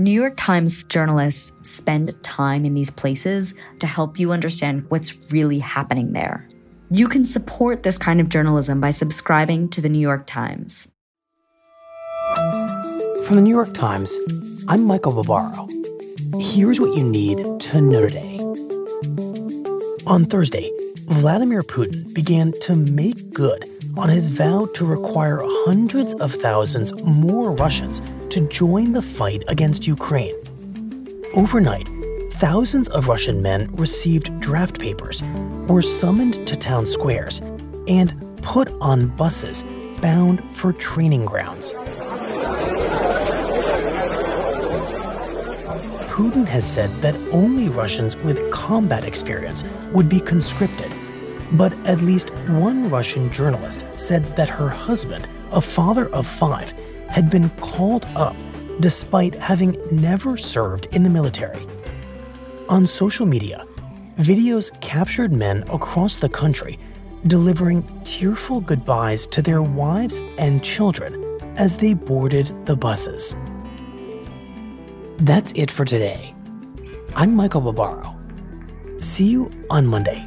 New York Times journalists spend time in these places to help you understand what's really happening there. You can support this kind of journalism by subscribing to the New York Times. From the New York Times, I'm Michael Barbaro. Here's what you need to know today. On Thursday, Vladimir Putin began to make good on his vow to require hundreds of thousands more Russians to join the fight against Ukraine. Overnight, thousands of Russian men received draft papers, were summoned to town squares, and put on buses bound for training grounds. Putin has said that only Russians with combat experience would be conscripted. But at least one Russian journalist said that her husband, a father of five, had been called up despite having never served in the military. On social media, videos captured men across the country delivering tearful goodbyes to their wives and children as they boarded the buses. That's it for today. I'm Michael Barbaro. See you on Monday.